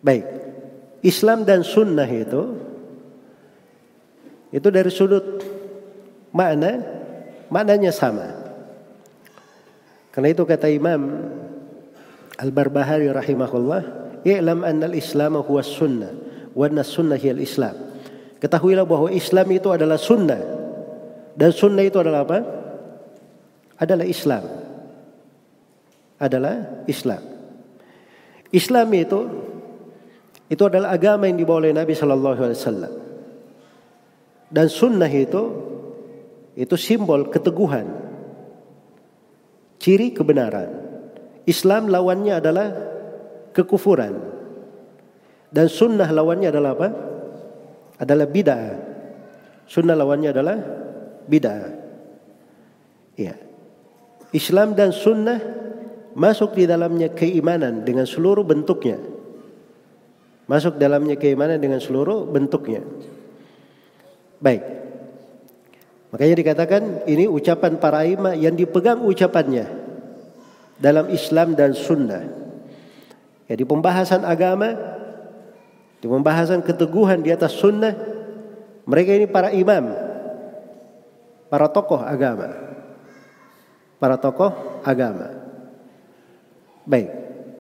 Baik. Islam dan sunnah itu itu dari sudut makna maknanya sama. Karena itu kata Imam Al-Barbahari rahimahullah, "I'lam anna al-Islam huwa sunnah wa anna sunnah hiya al-Islam." Ketahuilah bahwa Islam itu adalah sunnah dan sunnah itu adalah apa? Adalah Islam. Adalah Islam. Islam itu itu adalah agama yang dibawa oleh Nabi Shallallahu Alaihi Wasallam. Dan sunnah itu itu simbol keteguhan, ciri kebenaran. Islam lawannya adalah kekufuran. Dan sunnah lawannya adalah apa? Adalah bid'ah. Sunnah lawannya adalah bid'ah. Ya. Islam dan sunnah masuk di dalamnya keimanan dengan seluruh bentuknya. Masuk dalamnya keimanan dengan seluruh bentuknya. Baik. Makanya dikatakan ini ucapan para imam yang dipegang ucapannya dalam Islam dan sunnah. Ya, di pembahasan agama, di pembahasan keteguhan di atas sunnah, mereka ini para imam, para tokoh agama. Para tokoh agama. Baik.